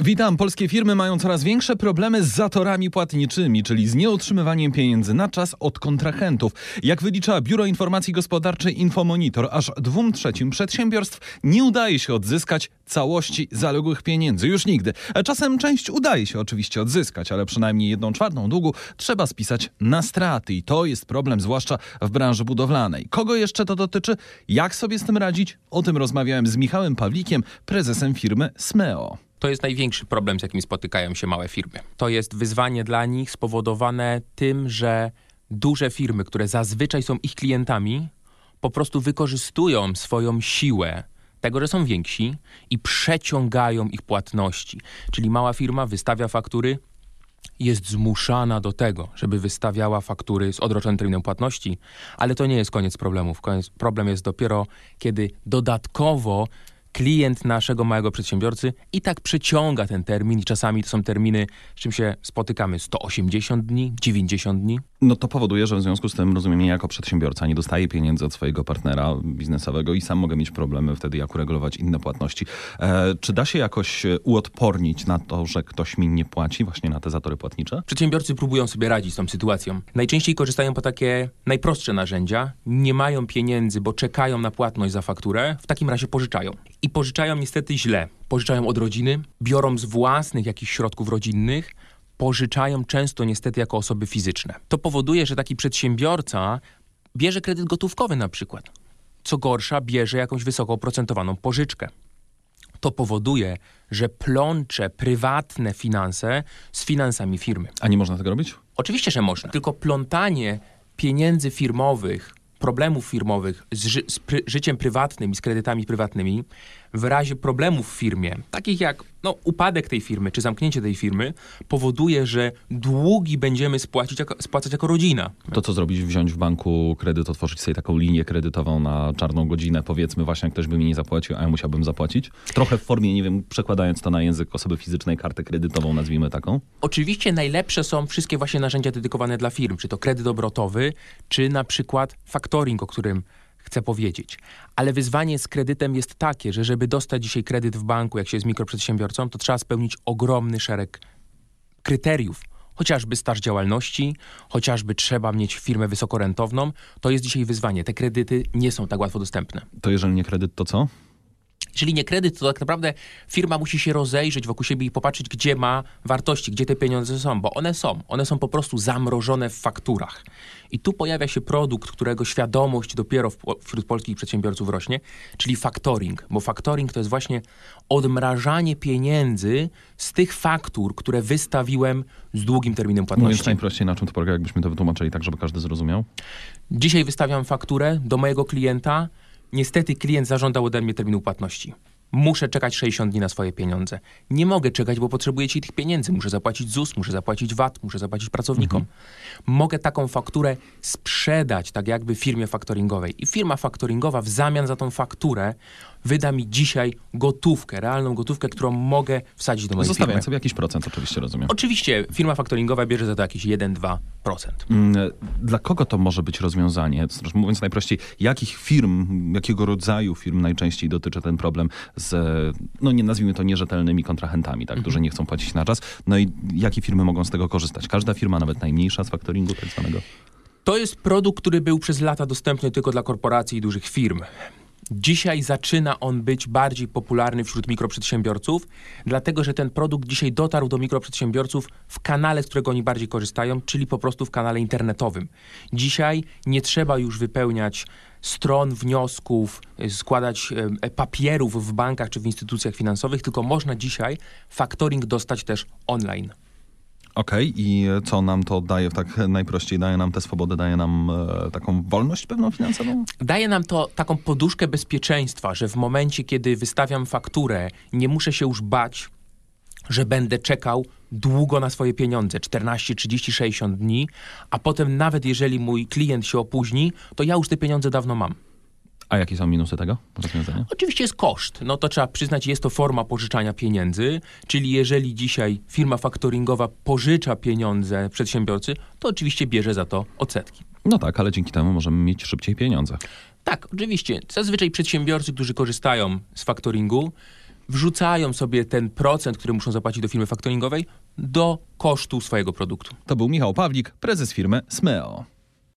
Witam. Polskie firmy mają coraz większe problemy z zatorami płatniczymi, czyli z nieotrzymywaniem pieniędzy na czas od kontrahentów. Jak wylicza Biuro Informacji Gospodarczej Infomonitor, aż dwóm trzecim przedsiębiorstw nie udaje się odzyskać całości zaległych pieniędzy. Już nigdy. Czasem część udaje się oczywiście odzyskać, ale przynajmniej jedną czwartą długu trzeba spisać na straty i to jest problem zwłaszcza w branży budowlanej. Kogo jeszcze to dotyczy? Jak sobie z tym radzić? O tym rozmawiałem z Michałem Pawlikiem, prezesem firmy Smeo. To jest największy problem, z jakim spotykają się małe firmy. To jest wyzwanie dla nich spowodowane tym, że duże firmy, które zazwyczaj są ich klientami, po prostu wykorzystują swoją siłę tego, że są więksi i przeciągają ich płatności. Czyli mała firma wystawia faktury, jest zmuszana do tego, żeby wystawiała faktury z odroczonym terminem płatności, ale to nie jest koniec problemów. Koniec, problem jest dopiero, kiedy dodatkowo klient naszego małego przedsiębiorcy i tak przeciąga ten termin i czasami to są terminy, z czym się spotykamy 180 dni, 90 dni. No to powoduje, że w związku z tym, rozumiem, ja jako przedsiębiorca nie dostaję pieniędzy od swojego partnera biznesowego i sam mogę mieć problemy wtedy, jak uregulować inne płatności. E, czy da się jakoś uodpornić na to, że ktoś mi nie płaci właśnie na te zatory płatnicze? Przedsiębiorcy próbują sobie radzić z tą sytuacją. Najczęściej korzystają po takie najprostsze narzędzia. Nie mają pieniędzy, bo czekają na płatność za fakturę. W takim razie pożyczają. I pożyczają niestety źle. Pożyczają od rodziny, biorą z własnych jakichś środków rodzinnych, pożyczają często niestety jako osoby fizyczne. To powoduje, że taki przedsiębiorca bierze kredyt gotówkowy na przykład. Co gorsza, bierze jakąś wysoko oprocentowaną pożyczkę. To powoduje, że plącze prywatne finanse z finansami firmy. A nie można tego robić? Oczywiście, że można. Tylko plątanie pieniędzy firmowych problemów firmowych z, ży z pry życiem prywatnym i z kredytami prywatnymi, w razie problemów w firmie, takich jak no, upadek tej firmy czy zamknięcie tej firmy, powoduje, że długi będziemy spłacić jako, spłacać jako rodzina. To co zrobić? Wziąć w banku kredyt, otworzyć sobie taką linię kredytową na czarną godzinę, powiedzmy właśnie, jak ktoś by mi nie zapłacił, a ja musiałbym zapłacić? Trochę w formie, nie wiem, przekładając to na język osoby fizycznej, kartę kredytową, nazwijmy taką? Oczywiście najlepsze są wszystkie właśnie narzędzia dedykowane dla firm, czy to kredyt obrotowy, czy na przykład faktoring, o którym chcę powiedzieć. Ale wyzwanie z kredytem jest takie, że żeby dostać dzisiaj kredyt w banku, jak się jest mikroprzedsiębiorcą, to trzeba spełnić ogromny szereg kryteriów. Chociażby staż działalności, chociażby trzeba mieć firmę wysokorentowną. To jest dzisiaj wyzwanie. Te kredyty nie są tak łatwo dostępne. To jeżeli nie kredyt, to co? Jeżeli nie kredyt, to tak naprawdę firma musi się rozejrzeć wokół siebie i popatrzeć, gdzie ma wartości, gdzie te pieniądze są, bo one są. One są po prostu zamrożone w fakturach. I tu pojawia się produkt, którego świadomość dopiero wśród polskich przedsiębiorców rośnie, czyli factoring. Bo factoring to jest właśnie odmrażanie pieniędzy z tych faktur, które wystawiłem z długim terminem płatności. Mówiąc najprościej, na czym to polega, jakbyśmy to wytłumaczyli tak, żeby każdy zrozumiał? Dzisiaj wystawiam fakturę do mojego klienta, Niestety klient zażądał ode mnie terminu płatności. Muszę czekać 60 dni na swoje pieniądze. Nie mogę czekać, bo potrzebuję ci tych pieniędzy. Muszę zapłacić ZUS, muszę zapłacić VAT, muszę zapłacić pracownikom. Mhm. Mogę taką fakturę sprzedać, tak jakby firmie faktoringowej. I firma faktoringowa w zamian za tą fakturę wyda mi dzisiaj gotówkę, realną gotówkę, którą mogę wsadzić do mojej Zostawiając firmy. sobie jakiś procent oczywiście, rozumiem. Oczywiście firma faktoringowa bierze za to jakieś 1-2%. Mm, dla kogo to może być rozwiązanie? Mówiąc najprościej, jakich firm, jakiego rodzaju firm najczęściej dotyczy ten problem z, no nie nazwijmy to nierzetelnymi kontrahentami, tak, mhm. którzy nie chcą płacić na czas. No i jakie firmy mogą z tego korzystać? Każda firma, nawet najmniejsza z faktoringu tak zwanego? To jest produkt, który był przez lata dostępny tylko dla korporacji i dużych firm. Dzisiaj zaczyna on być bardziej popularny wśród mikroprzedsiębiorców, dlatego że ten produkt dzisiaj dotarł do mikroprzedsiębiorców w kanale, z którego oni bardziej korzystają, czyli po prostu w kanale internetowym. Dzisiaj nie trzeba już wypełniać stron wniosków, składać e, papierów w bankach czy w instytucjach finansowych, tylko można dzisiaj faktoring dostać też online. Okej, okay. i co nam to daje tak najprościej? Daje nam tę swobodę, daje nam e, taką wolność pewną finansową? Daje nam to taką poduszkę bezpieczeństwa, że w momencie, kiedy wystawiam fakturę, nie muszę się już bać, że będę czekał długo na swoje pieniądze 14, 30, 60 dni, a potem nawet jeżeli mój klient się opóźni, to ja już te pieniądze dawno mam. A jakie są minusy tego rozwiązania? Oczywiście jest koszt. No to trzeba przyznać, jest to forma pożyczania pieniędzy, czyli jeżeli dzisiaj firma faktoringowa pożycza pieniądze przedsiębiorcy, to oczywiście bierze za to odsetki. No tak, ale dzięki temu możemy mieć szybciej pieniądze. Tak, oczywiście. Zazwyczaj przedsiębiorcy, którzy korzystają z faktoringu, wrzucają sobie ten procent, który muszą zapłacić do firmy faktoringowej, do kosztu swojego produktu. To był Michał Pawlik, prezes firmy Smeo.